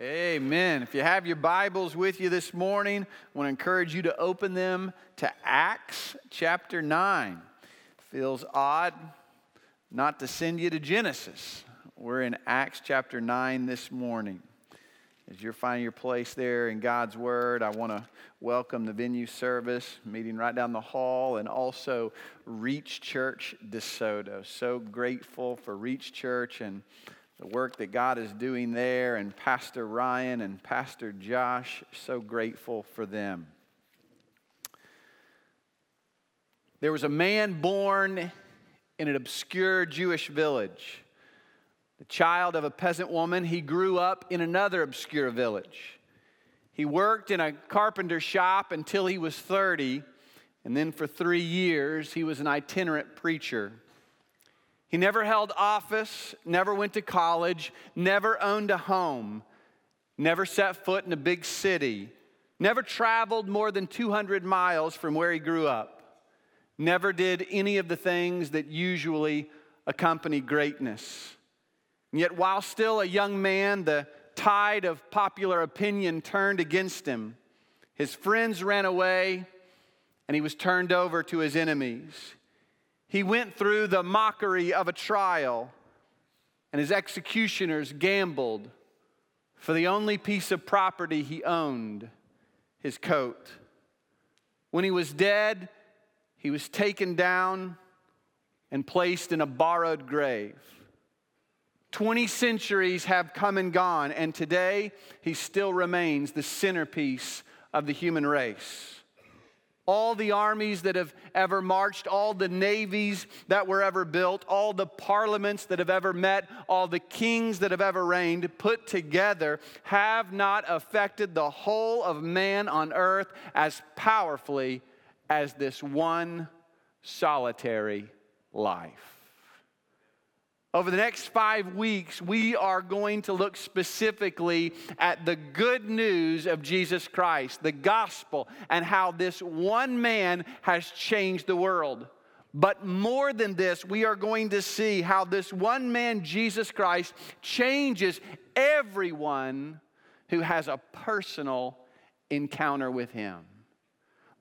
Amen. If you have your Bibles with you this morning, I want to encourage you to open them to Acts chapter 9. Feels odd not to send you to Genesis. We're in Acts chapter 9 this morning. As you're finding your place there in God's Word, I want to welcome the venue service meeting right down the hall and also Reach Church DeSoto. So grateful for Reach Church and the work that God is doing there, and Pastor Ryan and Pastor Josh, so grateful for them. There was a man born in an obscure Jewish village. The child of a peasant woman, he grew up in another obscure village. He worked in a carpenter shop until he was 30, and then for three years, he was an itinerant preacher. He never held office, never went to college, never owned a home, never set foot in a big city, never traveled more than 200 miles from where he grew up, never did any of the things that usually accompany greatness. And yet, while still a young man, the tide of popular opinion turned against him. His friends ran away, and he was turned over to his enemies. He went through the mockery of a trial, and his executioners gambled for the only piece of property he owned his coat. When he was dead, he was taken down and placed in a borrowed grave. 20 centuries have come and gone, and today he still remains the centerpiece of the human race all the armies that have ever marched, all the navies that were ever built, all the parliaments that have ever met, all the kings that have ever reigned, put together, have not affected the whole of man on earth as powerfully as this one solitary life. Over the next five weeks, we are going to look specifically at the good news of Jesus Christ, the gospel, and how this one man has changed the world. But more than this, we are going to see how this one man, Jesus Christ, changes everyone who has a personal encounter with him.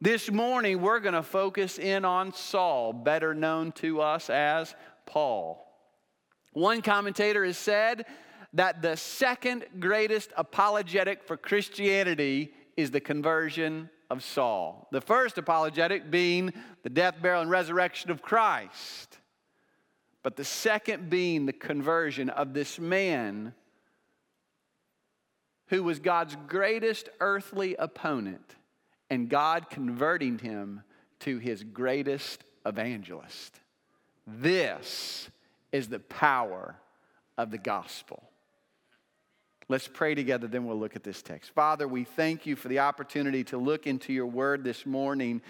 This morning, we're going to focus in on Saul, better known to us as Paul. One commentator has said that the second greatest apologetic for Christianity is the conversion of Saul. The first apologetic being the death, burial, and resurrection of Christ. But the second being the conversion of this man who was God's greatest earthly opponent, and God converting him to his greatest evangelist. This is the power of the gospel. Let's pray together, then we'll look at this text. Father, we thank you for the opportunity to look into your word this morning.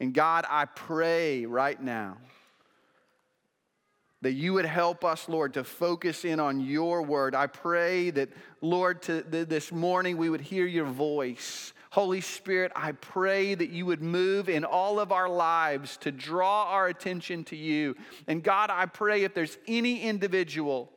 And God, I pray right now that you would help us, Lord, to focus in on your word. I pray that, Lord, to, this morning we would hear your voice. Holy Spirit, I pray that you would move in all of our lives to draw our attention to you. And God, I pray if there's any individual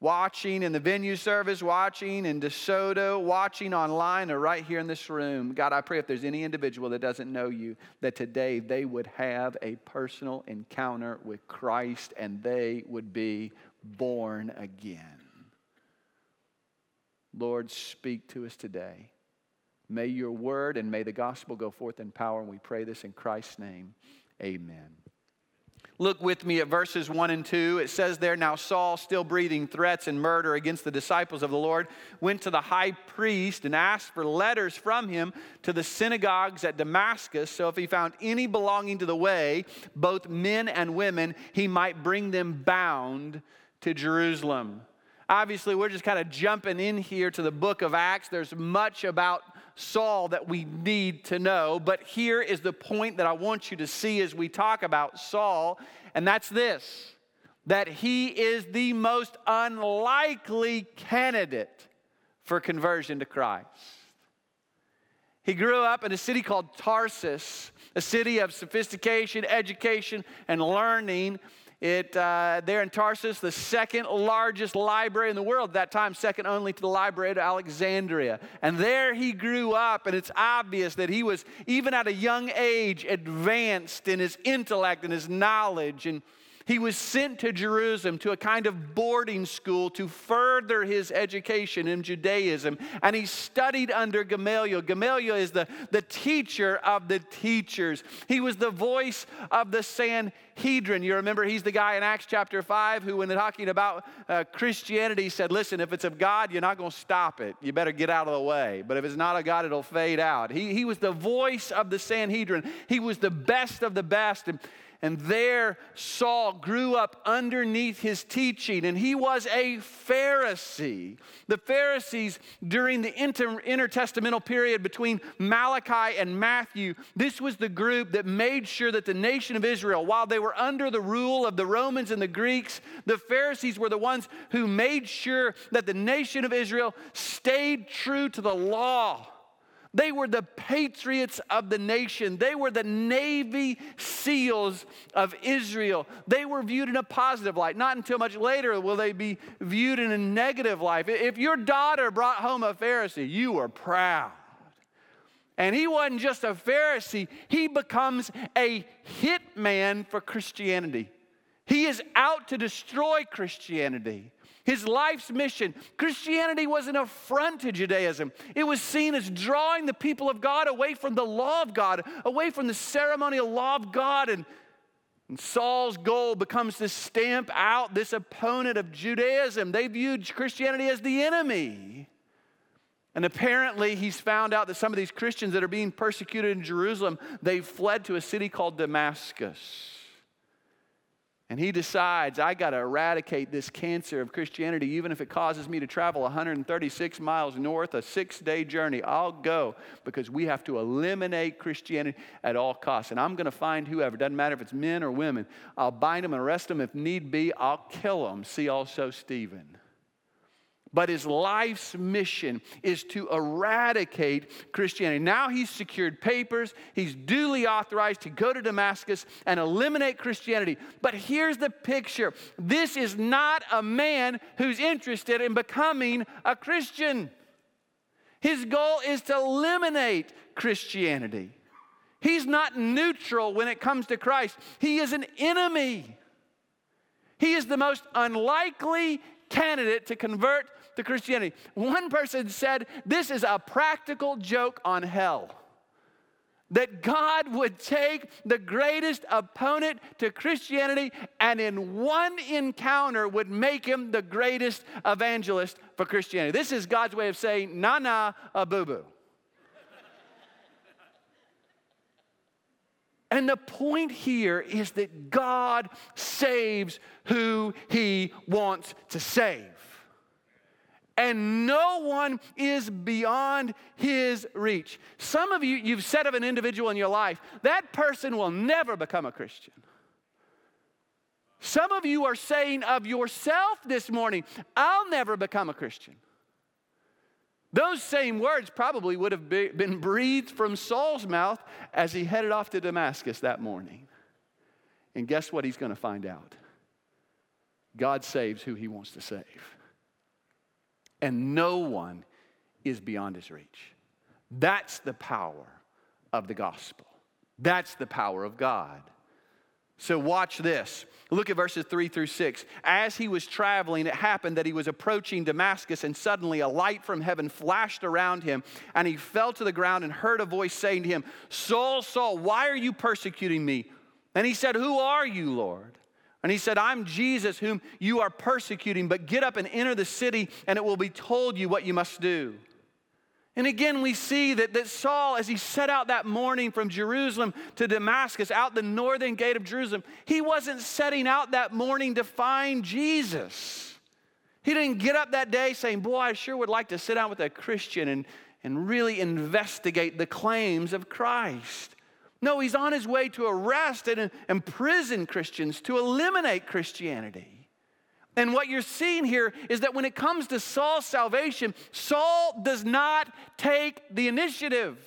watching in the venue service, watching in DeSoto, watching online, or right here in this room, God, I pray if there's any individual that doesn't know you, that today they would have a personal encounter with Christ and they would be born again. Lord, speak to us today. May your word and may the gospel go forth in power. And we pray this in Christ's name. Amen. Look with me at verses 1 and 2. It says there, Now Saul, still breathing threats and murder against the disciples of the Lord, went to the high priest and asked for letters from him to the synagogues at Damascus, so if he found any belonging to the way, both men and women, he might bring them bound to Jerusalem. Obviously, we're just kind of jumping in here to the book of Acts. There's much about Saul that we need to know. But here is the point that I want you to see as we talk about Saul, and that's this that he is the most unlikely candidate for conversion to Christ. He grew up in a city called Tarsus, a city of sophistication, education, and learning. It, uh, there in Tarsus, the second largest library in the world at that time, second only to the library of Alexandria. And there he grew up, and it's obvious that he was, even at a young age, advanced in his intellect and his knowledge. And he was sent to Jerusalem to a kind of boarding school to further his education in Judaism. And he studied under Gamaliel. Gamaliel is the, the teacher of the teachers, he was the voice of the Sanhedrin. You remember, he's the guy in Acts chapter 5 who, when they're talking about uh, Christianity, said, Listen, if it's of God, you're not going to stop it. You better get out of the way. But if it's not of God, it'll fade out. He, he was the voice of the Sanhedrin, he was the best of the best. And, and there, Saul grew up underneath his teaching, and he was a Pharisee. The Pharisees, during the inter- intertestamental period between Malachi and Matthew, this was the group that made sure that the nation of Israel, while they were under the rule of the Romans and the Greeks, the Pharisees were the ones who made sure that the nation of Israel stayed true to the law they were the patriots of the nation. They were the Navy SEALs of Israel. They were viewed in a positive light. Not until much later will they be viewed in a negative light. If your daughter brought home a Pharisee, you were proud. And he wasn't just a Pharisee, he becomes a hitman for Christianity. He is out to destroy Christianity his life's mission. Christianity was an affront to Judaism. It was seen as drawing the people of God away from the law of God, away from the ceremonial law of God. And, and Saul's goal becomes to stamp out this opponent of Judaism. They viewed Christianity as the enemy. And apparently, he's found out that some of these Christians that are being persecuted in Jerusalem, they fled to a city called Damascus. And he decides, I got to eradicate this cancer of Christianity, even if it causes me to travel 136 miles north, a six day journey. I'll go because we have to eliminate Christianity at all costs. And I'm going to find whoever, doesn't matter if it's men or women, I'll bind them and arrest them if need be, I'll kill them. See also Stephen. But his life's mission is to eradicate Christianity. Now he's secured papers, he's duly authorized to go to Damascus and eliminate Christianity. But here's the picture this is not a man who's interested in becoming a Christian. His goal is to eliminate Christianity. He's not neutral when it comes to Christ, he is an enemy. He is the most unlikely candidate to convert to Christianity. One person said, This is a practical joke on hell. That God would take the greatest opponent to Christianity and in one encounter would make him the greatest evangelist for Christianity. This is God's way of saying, na na, a boo boo. And the point here is that God saves who he wants to save and no one is beyond his reach. Some of you, you've said of an individual in your life, that person will never become a Christian. Some of you are saying of yourself this morning, I'll never become a Christian. Those same words probably would have been breathed from Saul's mouth as he headed off to Damascus that morning. And guess what he's going to find out? God saves who he wants to save and no one is beyond his reach. That's the power of the gospel. That's the power of God. So, watch this. Look at verses three through six. As he was traveling, it happened that he was approaching Damascus, and suddenly a light from heaven flashed around him, and he fell to the ground and heard a voice saying to him, Saul, Saul, why are you persecuting me? And he said, Who are you, Lord? And he said, I'm Jesus whom you are persecuting, but get up and enter the city, and it will be told you what you must do. And again, we see that, that Saul, as he set out that morning from Jerusalem to Damascus, out the northern gate of Jerusalem, he wasn't setting out that morning to find Jesus. He didn't get up that day saying, Boy, I sure would like to sit down with a Christian and, and really investigate the claims of Christ. No, he's on his way to arrest and imprison Christians, to eliminate Christianity. And what you're seeing here is that when it comes to Saul's salvation, Saul does not take the initiative.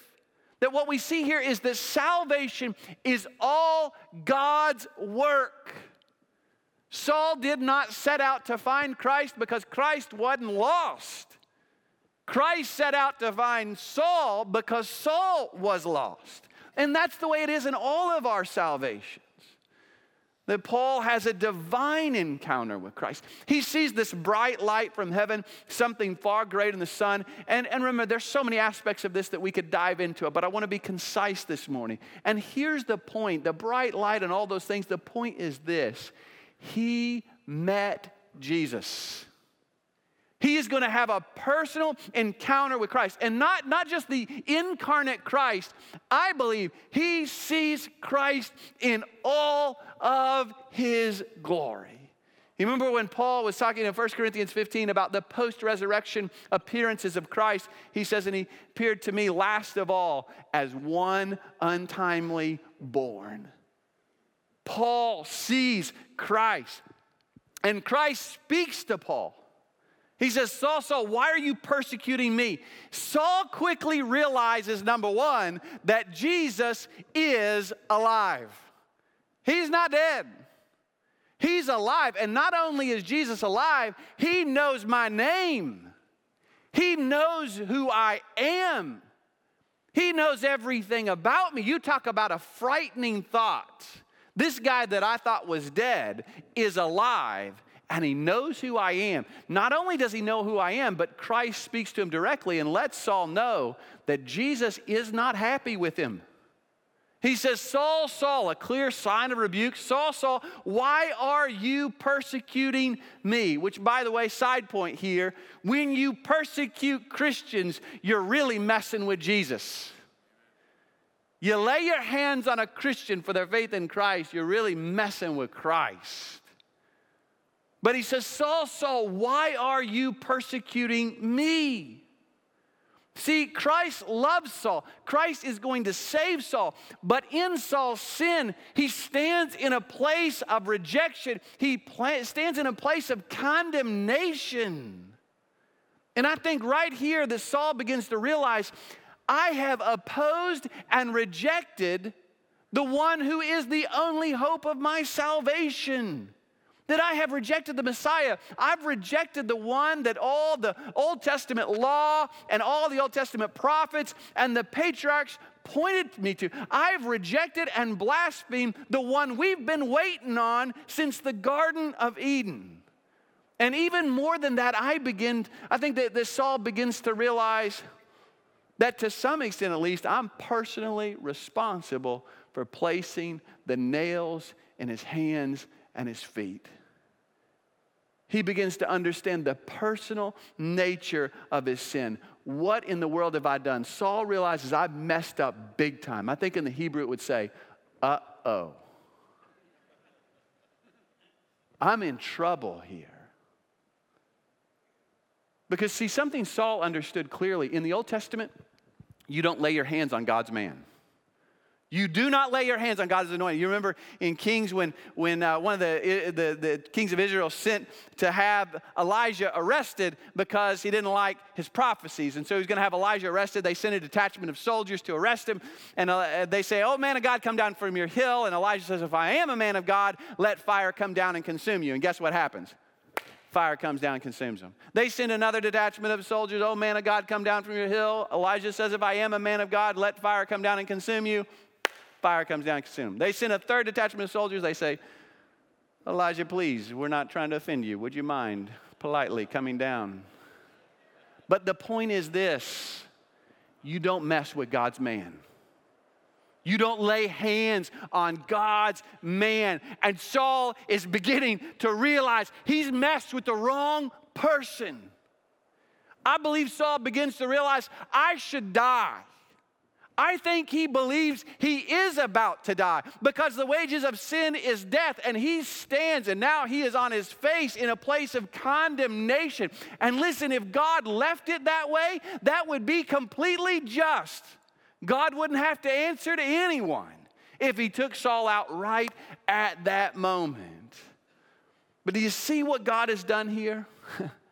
That what we see here is that salvation is all God's work. Saul did not set out to find Christ because Christ wasn't lost. Christ set out to find Saul because Saul was lost. And that's the way it is in all of our salvations. That Paul has a divine encounter with Christ. He sees this bright light from heaven, something far greater than the sun. And, and remember, there's so many aspects of this that we could dive into, but I want to be concise this morning. And here's the point the bright light and all those things, the point is this He met Jesus. He is going to have a personal encounter with Christ. And not, not just the incarnate Christ, I believe he sees Christ in all of his glory. You remember when Paul was talking in 1 Corinthians 15 about the post resurrection appearances of Christ? He says, And he appeared to me last of all as one untimely born. Paul sees Christ, and Christ speaks to Paul. He says, Saul, Saul, why are you persecuting me? Saul quickly realizes, number one, that Jesus is alive. He's not dead. He's alive. And not only is Jesus alive, he knows my name. He knows who I am. He knows everything about me. You talk about a frightening thought. This guy that I thought was dead is alive and he knows who I am. Not only does he know who I am, but Christ speaks to him directly and lets Saul know that Jesus is not happy with him. He says, Saul, Saul, a clear sign of rebuke. Saul, Saul, why are you persecuting me? Which, by the way, side point here when you persecute Christians, you're really messing with Jesus. You lay your hands on a Christian for their faith in Christ, you're really messing with Christ. But he says, Saul, Saul, why are you persecuting me? See, Christ loves Saul. Christ is going to save Saul. But in Saul's sin, he stands in a place of rejection, he stands in a place of condemnation. And I think right here that Saul begins to realize I have opposed and rejected the one who is the only hope of my salvation that I have rejected the Messiah. I've rejected the one that all the Old Testament law and all the Old Testament prophets and the patriarchs pointed me to. I've rejected and blasphemed the one we've been waiting on since the Garden of Eden. And even more than that, I begin, I think that this Saul begins to realize that to some extent at least, I'm personally responsible for placing the nails in his hands and his feet. He begins to understand the personal nature of his sin. What in the world have I done? Saul realizes I've messed up big time. I think in the Hebrew it would say, uh oh. I'm in trouble here. Because, see, something Saul understood clearly in the Old Testament, you don't lay your hands on God's man. You do not lay your hands on God's anointed. You remember in Kings when, when uh, one of the, the, the kings of Israel sent to have Elijah arrested because he didn't like his prophecies. And so he's going to have Elijah arrested. They sent a detachment of soldiers to arrest him. And uh, they say, Oh, man of God, come down from your hill. And Elijah says, If I am a man of God, let fire come down and consume you. And guess what happens? fire comes down and consumes them. They send another detachment of soldiers, oh man of God, come down from your hill. Elijah says, If I am a man of God, let fire come down and consume you fire comes down and consumes them. They send a third detachment of soldiers. They say, Elijah, please, we're not trying to offend you. Would you mind politely coming down? But the point is this you don't mess with God's man. You don't lay hands on God's man. And Saul is beginning to realize he's messed with the wrong person. I believe Saul begins to realize I should die. I think he believes he is about to die because the wages of sin is death, and he stands and now he is on his face in a place of condemnation. And listen, if God left it that way, that would be completely just. God wouldn't have to answer to anyone if he took Saul out right at that moment. But do you see what God has done here?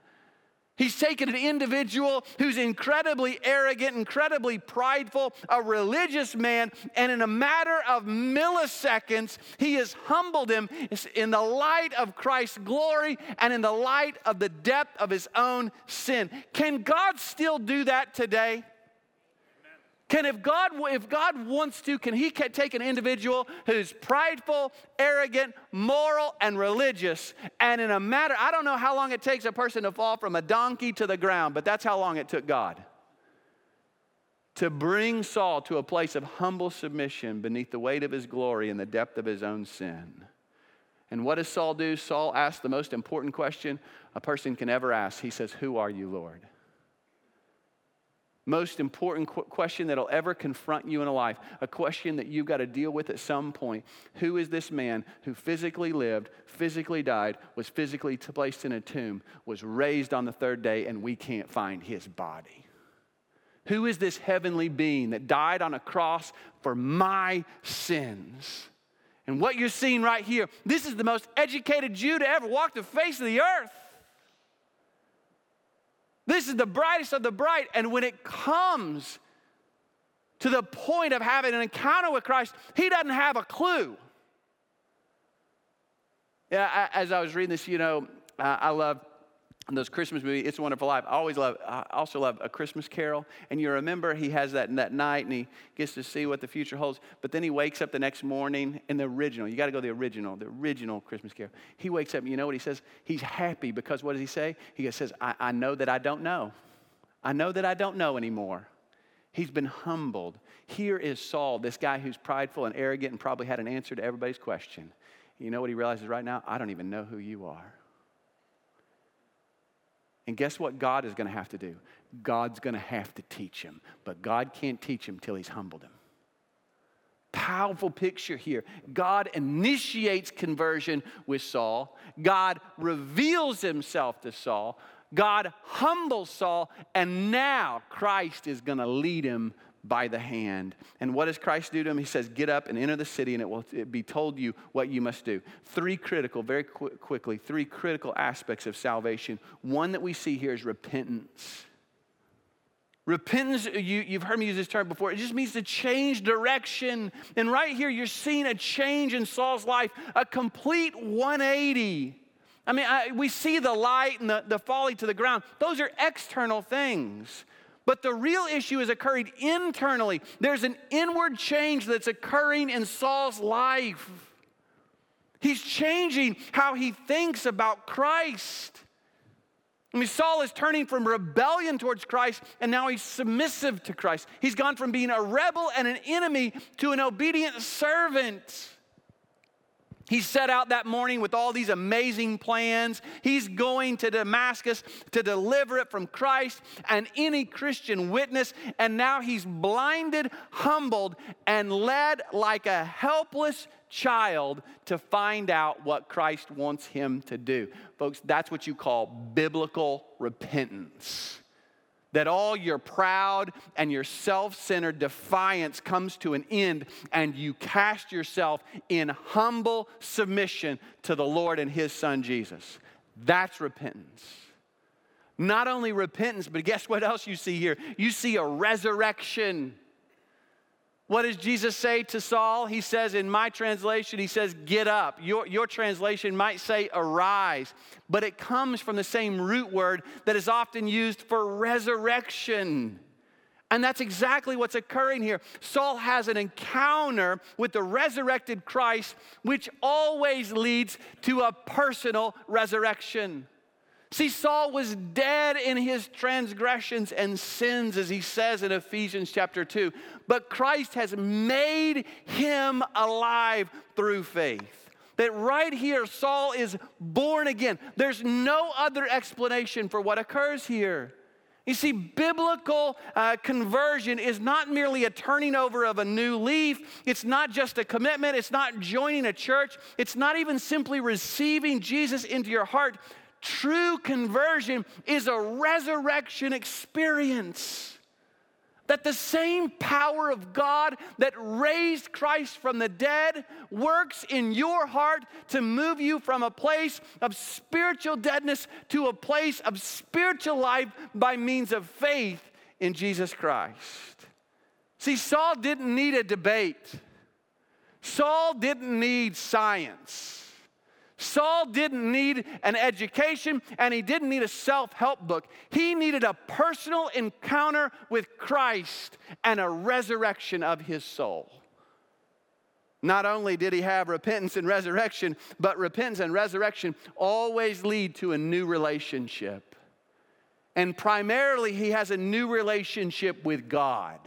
He's taken an individual who's incredibly arrogant, incredibly prideful, a religious man, and in a matter of milliseconds, he has humbled him in the light of Christ's glory and in the light of the depth of his own sin. Can God still do that today? Can if God if God wants to, can he take an individual who's prideful, arrogant, moral, and religious, and in a matter, I don't know how long it takes a person to fall from a donkey to the ground, but that's how long it took God to bring Saul to a place of humble submission beneath the weight of his glory and the depth of his own sin. And what does Saul do? Saul asks the most important question a person can ever ask. He says, Who are you, Lord? Most important qu- question that'll ever confront you in a life, a question that you've got to deal with at some point. Who is this man who physically lived, physically died, was physically placed in a tomb, was raised on the third day, and we can't find his body? Who is this heavenly being that died on a cross for my sins? And what you're seeing right here, this is the most educated Jew to ever walk the face of the earth. This is the brightest of the bright. And when it comes to the point of having an encounter with Christ, he doesn't have a clue. Yeah, as I was reading this, you know, I love those Christmas movies, It's a Wonderful Life. I always love, I also love A Christmas Carol. And you remember he has that, that night and he gets to see what the future holds. But then he wakes up the next morning in the original. You got to go the original, the original Christmas Carol. He wakes up and you know what he says? He's happy because what does he say? He says, I, I know that I don't know. I know that I don't know anymore. He's been humbled. Here is Saul, this guy who's prideful and arrogant and probably had an answer to everybody's question. You know what he realizes right now? I don't even know who you are. And guess what God is going to have to do? God's going to have to teach him. But God can't teach him till he's humbled him. Powerful picture here. God initiates conversion with Saul. God reveals himself to Saul. God humbles Saul. And now Christ is going to lead him by the hand. And what does Christ do to him? He says, Get up and enter the city, and it will be told you what you must do. Three critical, very qu- quickly, three critical aspects of salvation. One that we see here is repentance. Repentance, you, you've heard me use this term before, it just means to change direction. And right here, you're seeing a change in Saul's life, a complete 180. I mean, I, we see the light and the, the falling to the ground. Those are external things. But the real issue is occurring internally. There's an inward change that's occurring in Saul's life. He's changing how he thinks about Christ. I mean, Saul is turning from rebellion towards Christ, and now he's submissive to Christ. He's gone from being a rebel and an enemy to an obedient servant. He set out that morning with all these amazing plans. He's going to Damascus to deliver it from Christ and any Christian witness. And now he's blinded, humbled, and led like a helpless child to find out what Christ wants him to do. Folks, that's what you call biblical repentance that all your proud and your self centered defiance comes to an end and you cast yourself in humble submission to the Lord and His Son Jesus. That's repentance. Not only repentance, but guess what else you see here? You see a resurrection. What does Jesus say to Saul? He says, in my translation, he says, get up. Your, your translation might say, arise, but it comes from the same root word that is often used for resurrection. And that's exactly what's occurring here. Saul has an encounter with the resurrected Christ, which always leads to a personal resurrection. See, Saul was dead in his transgressions and sins, as he says in Ephesians chapter 2. But Christ has made him alive through faith. That right here, Saul is born again. There's no other explanation for what occurs here. You see, biblical uh, conversion is not merely a turning over of a new leaf. It's not just a commitment. It's not joining a church. It's not even simply receiving Jesus into your heart. True conversion is a resurrection experience. that the same power of God that raised Christ from the dead works in your heart to move you from a place of spiritual deadness to a place of spiritual life by means of faith in Jesus Christ. See, Saul didn't need a debate, Saul didn't need science. Saul didn't need an education and he didn't need a self help book. He needed a personal encounter with Christ and a resurrection of his soul. Not only did he have repentance and resurrection, but repentance and resurrection always lead to a new relationship. And primarily, he has a new relationship with God.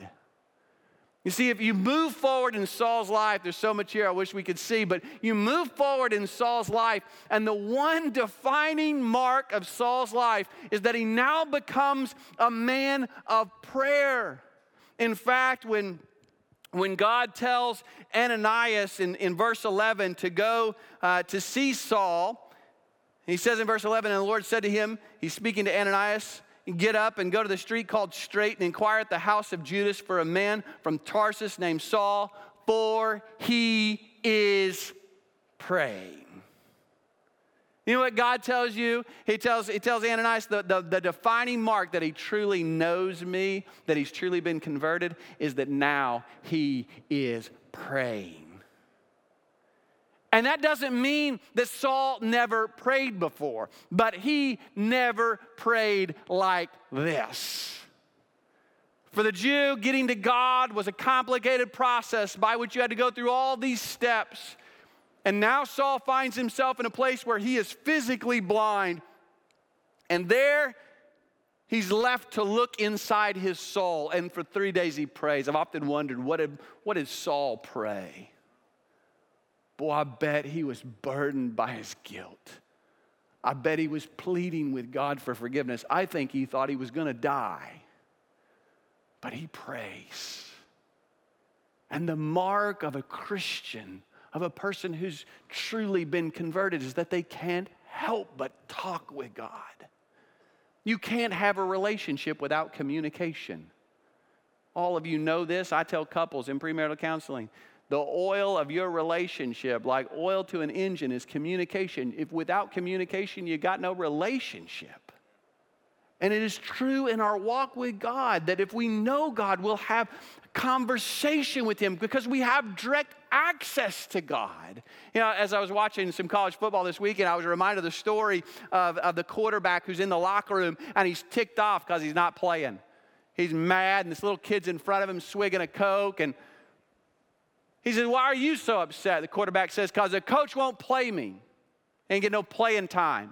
You see, if you move forward in Saul's life, there's so much here I wish we could see, but you move forward in Saul's life, and the one defining mark of Saul's life is that he now becomes a man of prayer. In fact, when when God tells Ananias in, in verse 11 to go uh, to see Saul, he says in verse 11, and the Lord said to him, He's speaking to Ananias, get up and go to the street called Straight and inquire at the house of Judas for a man from Tarsus named Saul, for he is praying. You know what God tells you? He tells, he tells Ananias the, the, the, defining mark that he truly knows me, that he's truly been converted, is that now he is praying. And that doesn't mean that Saul never prayed before, but he never prayed like this. For the Jew, getting to God was a complicated process by which you had to go through all these steps. And now Saul finds himself in a place where he is physically blind. And there he's left to look inside his soul. And for three days he prays. I've often wondered what did, what did Saul pray? Boy, I bet he was burdened by his guilt. I bet he was pleading with God for forgiveness. I think he thought he was going to die. But he prays. And the mark of a Christian, of a person who's truly been converted, is that they can't help but talk with God. You can't have a relationship without communication. All of you know this. I tell couples in premarital counseling the oil of your relationship, like oil to an engine, is communication. If without communication, you got no relationship. And it is true in our walk with God that if we know God, we'll have conversation with Him because we have direct access to God. You know, as I was watching some college football this weekend, I was reminded of the story of, of the quarterback who's in the locker room and he's ticked off because he's not playing. He's mad, and this little kid's in front of him swigging a Coke, and he says, Why are you so upset? The quarterback says, Because the coach won't play me. Ain't get no playing time.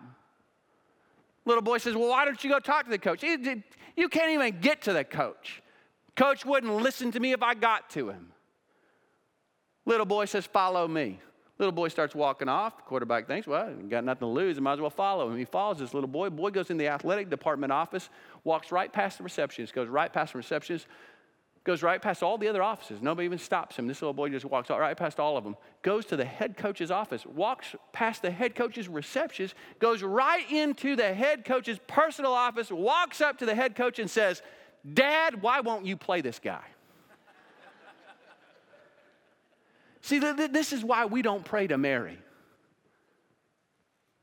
Little boy says, Well, why don't you go talk to the coach? You can't even get to the coach. Coach wouldn't listen to me if I got to him. Little boy says, Follow me. Little boy starts walking off. The quarterback thinks, Well, got nothing to lose. I might as well follow him. He follows this little boy. Boy goes in the athletic department office, walks right past the receptionist, goes right past the receptionist, goes right past all the other offices. Nobody even stops him. This little boy just walks right past all of them, goes to the head coach's office, walks past the head coach's receptionist, goes right into the head coach's personal office, walks up to the head coach and says, Dad, why won't you play this guy? See, this is why we don't pray to Mary.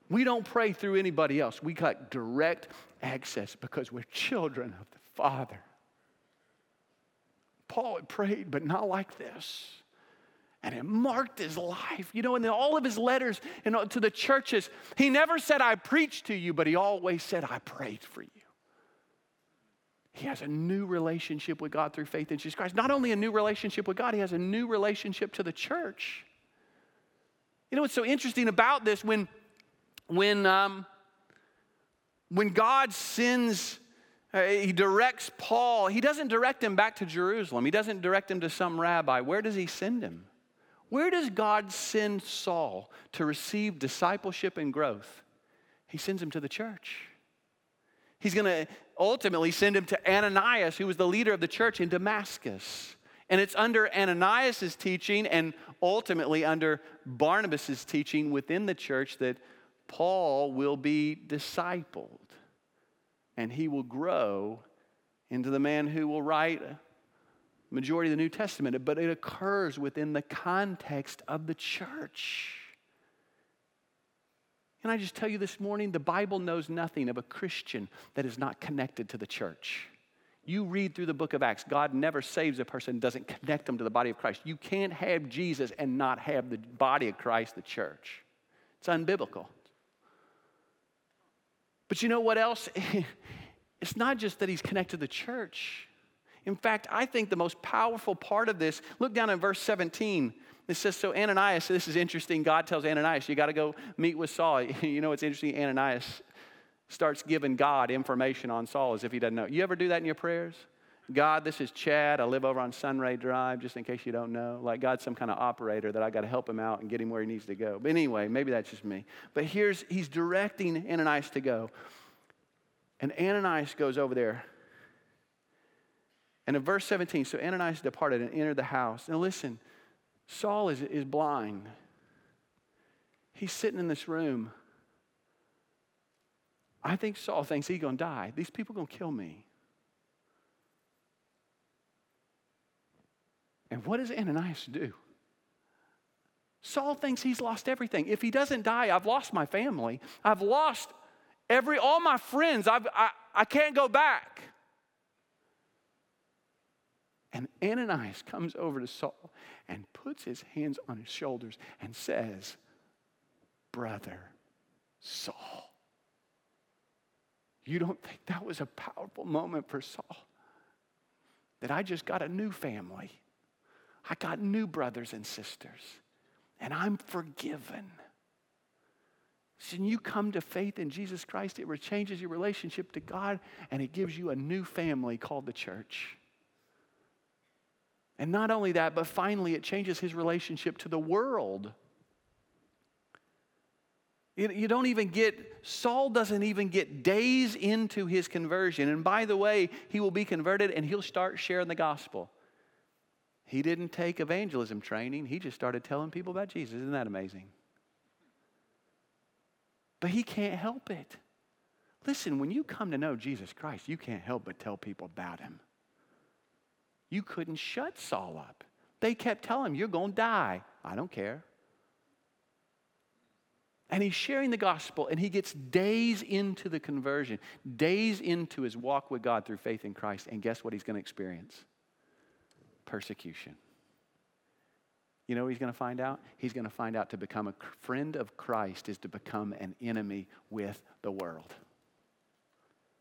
We don't pray through anybody else. We got direct access because we're children of the Father. Paul had prayed, but not like this. And it marked his life. You know, in all of his letters know, to the churches, he never said, I preached to you, but he always said, I prayed for you. He has a new relationship with God through faith in Jesus Christ. Not only a new relationship with God, he has a new relationship to the church. You know what's so interesting about this? When, when, um, when God sends Uh, he directs Paul. He doesn't direct him back to Jerusalem. He doesn't direct him to some rabbi. Where does he send him? Where does God send Saul to receive discipleship and growth? He sends him to the church. He's going to ultimately send him to Ananias, who was the leader of the church in Damascus. And it's under Ananias' teaching and ultimately under Barnabas' teaching within the church that Paul will be discipled and he will grow into the man who will write majority of the New Testament, but it occurs within the context of the church. And I just tell you this morning the Bible knows nothing of a Christian that is not connected to the church. You read through the book of Acts, God never saves a person, doesn't connect them to the body of Christ. You can't have Jesus and not have the body of Christ, the church. It's unbiblical. But you know what else? it's not just that he's connected to the church. In fact, I think the most powerful part of this, look down in verse 17. It says, So Ananias, this is interesting. God tells Ananias, You got to go meet with Saul. You know, it's interesting. Ananias starts giving God information on Saul as if he doesn't know. You ever do that in your prayers? God, this is Chad. I live over on Sunray Drive, just in case you don't know. Like God's some kind of operator that I got to help him out and get him where he needs to go. But anyway, maybe that's just me. But here's, he's directing Ananias to go. And Ananias goes over there. And in verse 17, so Ananias departed and entered the house. Now listen, Saul is, is blind. He's sitting in this room. I think Saul thinks he's going to die. These people are going to kill me. And what does Ananias do? Saul thinks he's lost everything. If he doesn't die, I've lost my family. I've lost every all my friends. I've, I, I can't go back. And Ananias comes over to Saul and puts his hands on his shoulders and says, Brother Saul. You don't think that was a powerful moment for Saul? That I just got a new family. I got new brothers and sisters, and I'm forgiven. When you come to faith in Jesus Christ, it changes your relationship to God and it gives you a new family called the church. And not only that, but finally, it changes his relationship to the world. You don't even get, Saul doesn't even get days into his conversion. And by the way, he will be converted and he'll start sharing the gospel. He didn't take evangelism training, he just started telling people about Jesus. Isn't that amazing? But he can't help it. Listen, when you come to know Jesus Christ, you can't help but tell people about him. You couldn't shut Saul up. They kept telling him, You're going to die. I don't care. And he's sharing the gospel, and he gets days into the conversion, days into his walk with God through faith in Christ. And guess what he's going to experience? Persecution. You know what he's going to find out? He's going to find out to become a friend of Christ is to become an enemy with the world.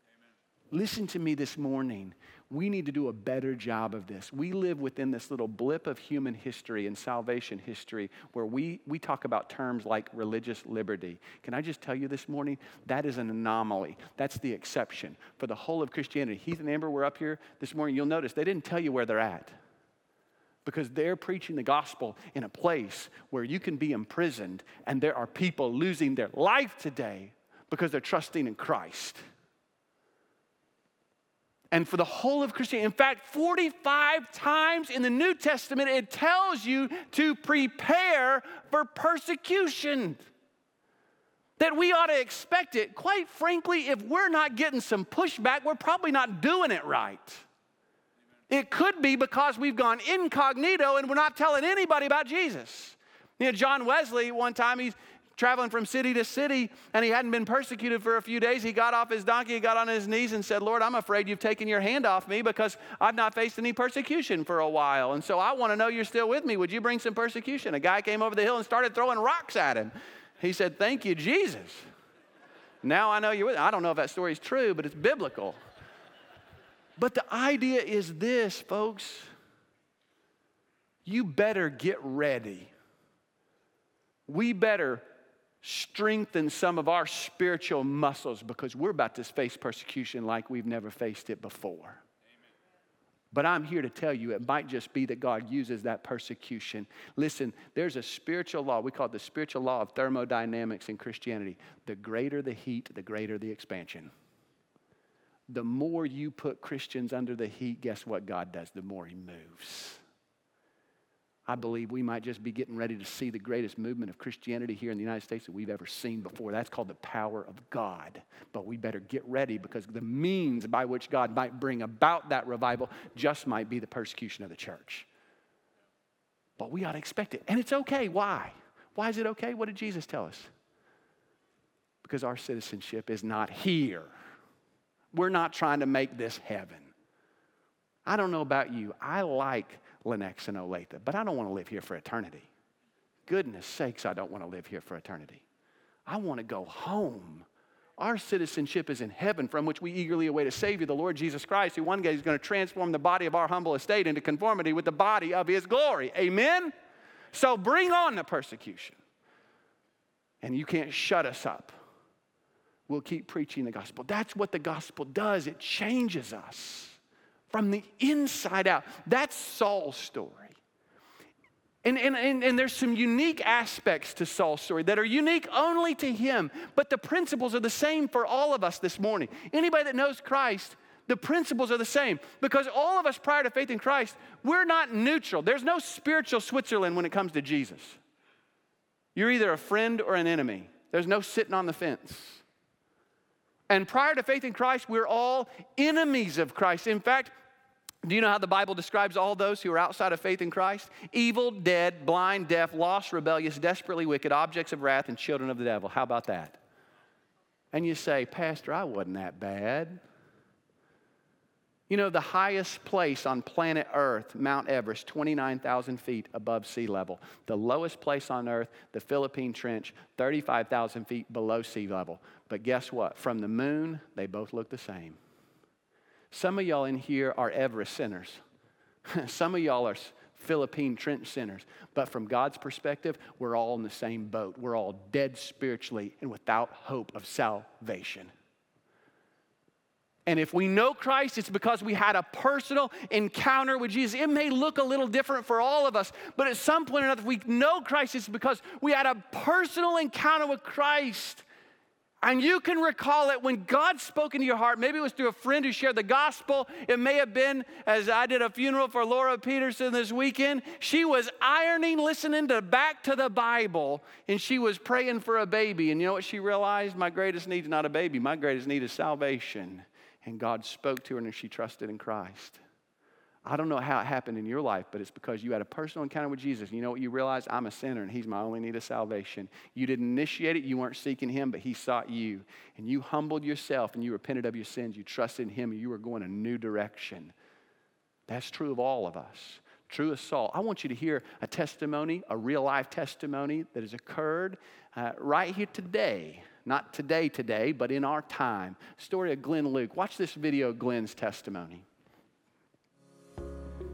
Amen. Listen to me this morning we need to do a better job of this. We live within this little blip of human history and salvation history where we, we talk about terms like religious liberty. Can I just tell you this morning? That is an anomaly. That's the exception for the whole of Christianity. Heath and Amber were up here this morning. You'll notice they didn't tell you where they're at because they're preaching the gospel in a place where you can be imprisoned and there are people losing their life today because they're trusting in Christ and for the whole of Christianity. In fact, 45 times in the New Testament, it tells you to prepare for persecution. That we ought to expect it. Quite frankly, if we're not getting some pushback, we're probably not doing it right. It could be because we've gone incognito and we're not telling anybody about Jesus. You know, John Wesley, one time, he's traveling from city to city and he hadn't been persecuted for a few days. He got off his donkey, he got on his knees and said, Lord, I'm afraid you've taken your hand off me because I've not faced any persecution for a while. And so I want to know you're still with me. Would you bring some persecution? A guy came over the hill and started throwing rocks at him. He said, Thank you, Jesus. Now I know you're with me. I don't know if that story is true, but it's biblical. But the idea is this, folks. You better get ready. We better strengthen some of our spiritual muscles because we're about to face persecution like we've never faced it before. But I'm here to tell you, it might just be that God uses that persecution. Listen, there's a spiritual law. We call it the spiritual law of thermodynamics in Christianity. The greater the heat, the greater the expansion. The more you put Christians under the heat, guess what God does? The more He moves. I believe we might just be getting ready to see the greatest movement of Christianity here in the United States that we've ever seen before. That's called the power of God. But we better get ready because the means by which God might bring about that revival just might be the persecution of the church. But we ought to expect it. And it's okay. Why? Why is it okay? What did Jesus tell us? Because our citizenship is not here. We're not trying to make this heaven. I don't know about you. I like Lenexa and Olathe, but I don't want to live here for eternity. Goodness sakes, I don't want to live here for eternity. I want to go home. Our citizenship is in heaven, from which we eagerly await a Savior, the Lord Jesus Christ, who one day is going to transform the body of our humble estate into conformity with the body of His glory. Amen? So bring on the persecution. And you can't shut us up. We'll keep preaching the gospel. That's what the gospel does, it changes us from the inside out. That's Saul's story. And, and, and, and, there's some unique aspects to Saul's story that are unique only to him, but the principles are the same for all of us this morning. Anybody that knows Christ, the principles are the same because all of us prior to faith in Christ, we're not neutral. There's no spiritual Switzerland when it comes to Jesus. You're either a friend or an enemy, there's no sitting on the fence. And prior to faith in Christ, we're all enemies of Christ. In fact, do you know how the Bible describes all those who are outside of faith in Christ? Evil, dead, blind, deaf, lost, rebellious, desperately wicked, objects of wrath, and children of the devil. How about that? And you say, Pastor, I wasn't that bad. You know, the highest place on planet Earth, Mount Everest, 29,000 feet above sea level. The lowest place on Earth, the Philippine Trench, 35,000 feet below sea level. But guess what? From the moon, they both look the same. Some of y'all in here are Everest sinners. Some of y'all are Philippine Trench sinners. But from God's perspective, we're all in the same boat. We're all dead spiritually and without hope of salvation. And if we know Christ, it's because we had a personal encounter with Jesus. It may look a little different for all of us, but at some point or another, if we know Christ, it's because we had a personal encounter with Christ. And you can recall it when God spoke into your heart. Maybe it was through a friend who shared the gospel. It may have been as I did a funeral for Laura Peterson this weekend. She was ironing, listening to back to the Bible, and she was praying for a baby. And you know what she realized? My greatest need is not a baby, my greatest need is salvation. And God spoke to her, and she trusted in Christ. I don't know how it happened in your life, but it's because you had a personal encounter with Jesus. You know what you realized? I'm a sinner and He's my only need of salvation. You didn't initiate it, you weren't seeking Him, but He sought you. And you humbled yourself and you repented of your sins. You trusted in Him and you were going a new direction. That's true of all of us. True of Saul. I want you to hear a testimony, a real life testimony that has occurred uh, right here today. Not today, today, but in our time. Story of Glenn Luke. Watch this video Glenn's testimony.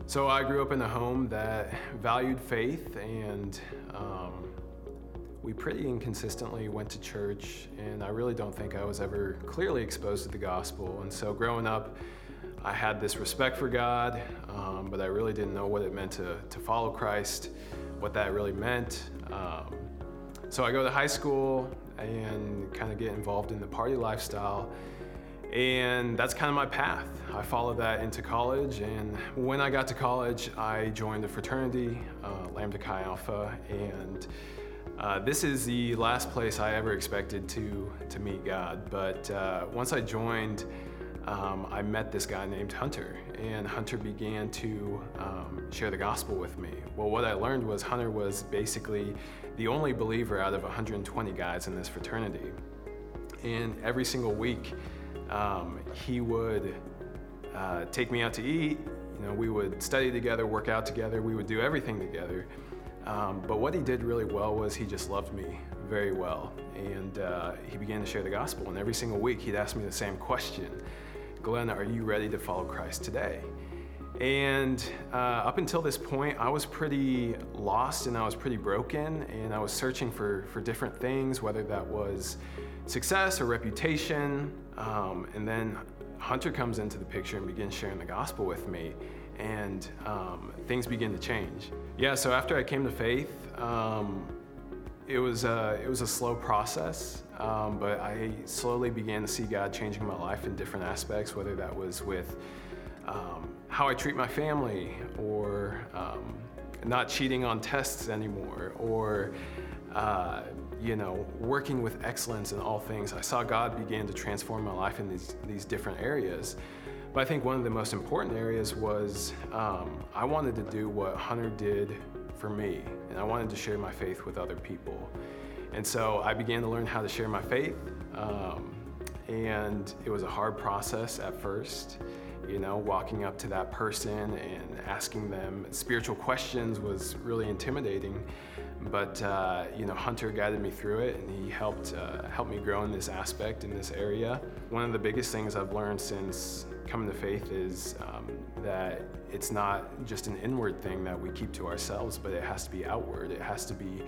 So I grew up in a home that valued faith, and um, we pretty inconsistently went to church, and I really don't think I was ever clearly exposed to the gospel. And so growing up, I had this respect for God, um, but I really didn't know what it meant to, to follow Christ, what that really meant. Um, so I go to high school and kind of get involved in the party lifestyle. And that's kind of my path. I followed that into college, and when I got to college, I joined a fraternity, uh, Lambda Chi Alpha, and uh, this is the last place I ever expected to to meet God. But uh, once I joined, um, I met this guy named Hunter, and Hunter began to um, share the gospel with me. Well, what I learned was Hunter was basically the only believer out of 120 guys in this fraternity, and every single week um, he would uh, take me out to eat. You know, we would study together, work out together. We would do everything together. Um, but what he did really well was he just loved me very well, and uh, he began to share the gospel. And every single week, he'd ask me the same question: "Glenn, are you ready to follow Christ today?" And uh, up until this point, I was pretty lost and I was pretty broken, and I was searching for, for different things, whether that was success or reputation. Um, and then Hunter comes into the picture and begins sharing the gospel with me, and um, things begin to change. Yeah, so after I came to faith, um, it was a, it was a slow process, um, but I slowly began to see God changing my life in different aspects, whether that was with um, how I treat my family or um, not cheating on tests anymore, or uh, you know, working with excellence in all things. I saw God begin to transform my life in these, these different areas. But I think one of the most important areas was um, I wanted to do what Hunter did for me, and I wanted to share my faith with other people. And so I began to learn how to share my faith, um, and it was a hard process at first. You know, walking up to that person and asking them spiritual questions was really intimidating. But uh, you know, Hunter guided me through it, and he helped uh, help me grow in this aspect in this area. One of the biggest things I've learned since coming to faith is um, that it's not just an inward thing that we keep to ourselves, but it has to be outward. It has to be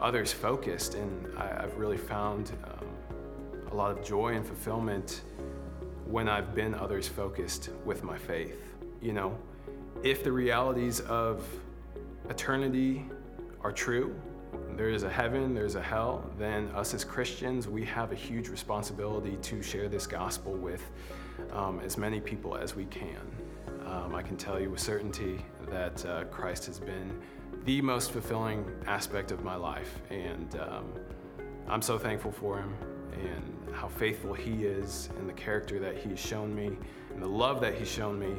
others focused, and I, have really found um, a lot of joy and fulfillment when I've been others focused with my faith. You know, if the realities of eternity are true, there is a heaven, there's a hell, then us as Christians, we have a huge responsibility to share this gospel with um, as many people as we can. Um, I can tell you with certainty that uh, Christ has been the most fulfilling aspect of my life, and um, I'm so thankful for him and how faithful he is, and the character that he's shown me, and the love that he's shown me.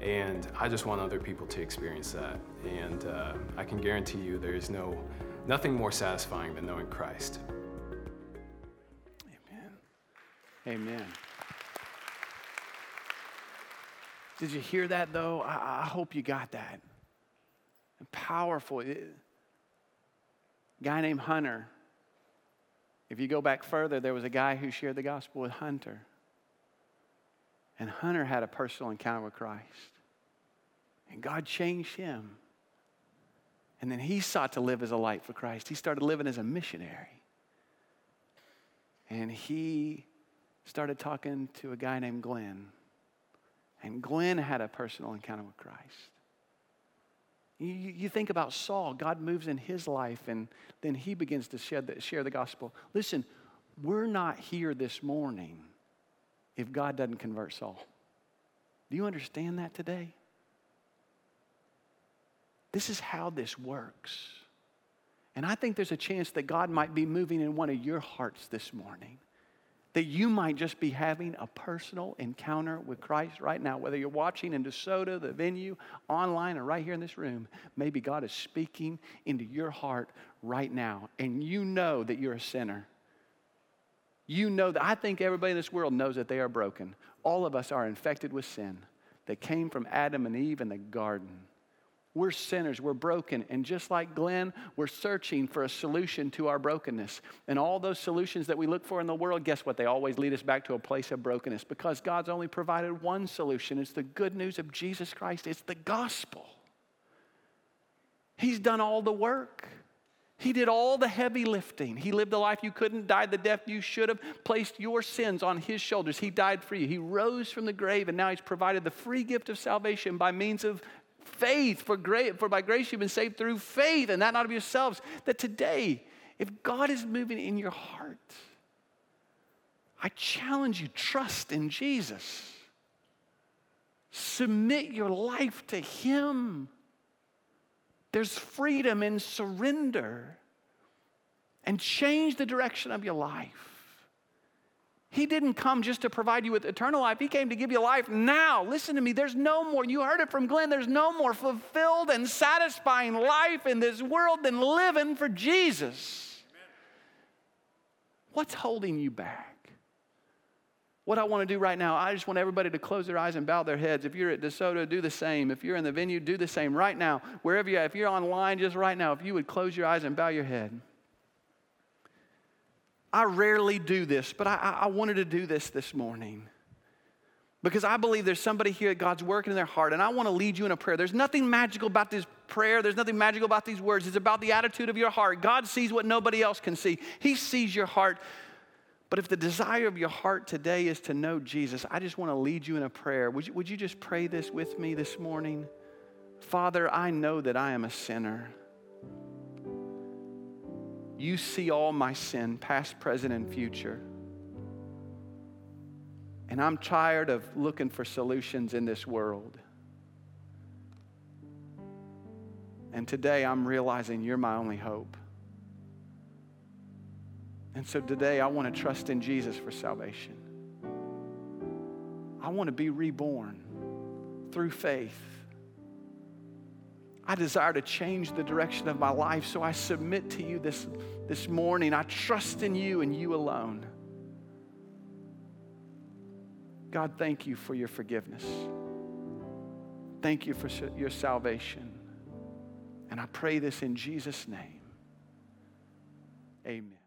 And I just want other people to experience that. And uh, I can guarantee you there is no, nothing more satisfying than knowing Christ. Amen. Amen. Did you hear that though? I, I hope you got that. Powerful. It, guy named Hunter. If you go back further, there was a guy who shared the gospel with Hunter. And Hunter had a personal encounter with Christ. And God changed him. And then he sought to live as a light for Christ. He started living as a missionary. And he started talking to a guy named Glenn. And Glenn had a personal encounter with Christ. You, you think about Saul, God moves in his life, and then he begins to share the, share the gospel. Listen, we're not here this morning if God doesn't convert Saul. Do you understand that today? This is how this works. And I think there's a chance that God might be moving in one of your hearts this morning. That you might just be having a personal encounter with Christ right now, whether you're watching in DeSoto, the venue, online, or right here in this room. Maybe God is speaking into your heart right now, and you know that you're a sinner. You know that I think everybody in this world knows that they are broken. All of us are infected with sin that came from Adam and Eve in the garden. We're sinners, we're broken. And just like Glenn, we're searching for a solution to our brokenness. And all those solutions that we look for in the world, guess what? They always lead us back to a place of brokenness because God's only provided one solution. It's the good news of Jesus Christ, it's the gospel. He's done all the work. He did all the heavy lifting. He lived the life you couldn't, died the death you should have, placed your sins on his shoulders. He died for you. He rose from the grave, and now he's provided the free gift of salvation by means of faith. For, grace, for by grace you've been saved through faith, and that not of yourselves. That today, if God is moving in your heart, I challenge you, trust in Jesus. Submit your life to Him. There's freedom in surrender. And change the direction of your life. He didn't come just to provide you with eternal life. He came to give you life now. Listen to me. There's no more, you heard it from Glenn, there's no more fulfilled and satisfying life in this world than living for Jesus. Amen. What's holding you back? What I want to do right now, I just want everybody to close their eyes and bow their heads. If you're at DeSoto, do the same. If you're in the venue, do the same right now. Wherever you're if you're online, just right now, if you would close your eyes and bow your head. I rarely do this, but I, I wanted to do this this morning because I believe there's somebody here God's working in their heart, and I want to lead you in a prayer. There's nothing magical about this prayer, there's nothing magical about these words. It's about the attitude of your heart. God sees what nobody else can see, He sees your heart. But if the desire of your heart today is to know Jesus, I just want to lead you in a prayer. Would you, would you just pray this with me this morning? Father, I know that I am a sinner. You see all my sin, past, present, and future. And I'm tired of looking for solutions in this world. And today I'm realizing you're my only hope. And so today I want to trust in Jesus for salvation. I want to be reborn through faith. I desire to change the direction of my life, so I submit to you this, this morning. I trust in you and you alone. God, thank you for your forgiveness. Thank you for your salvation. And I pray this in Jesus' name. Amen.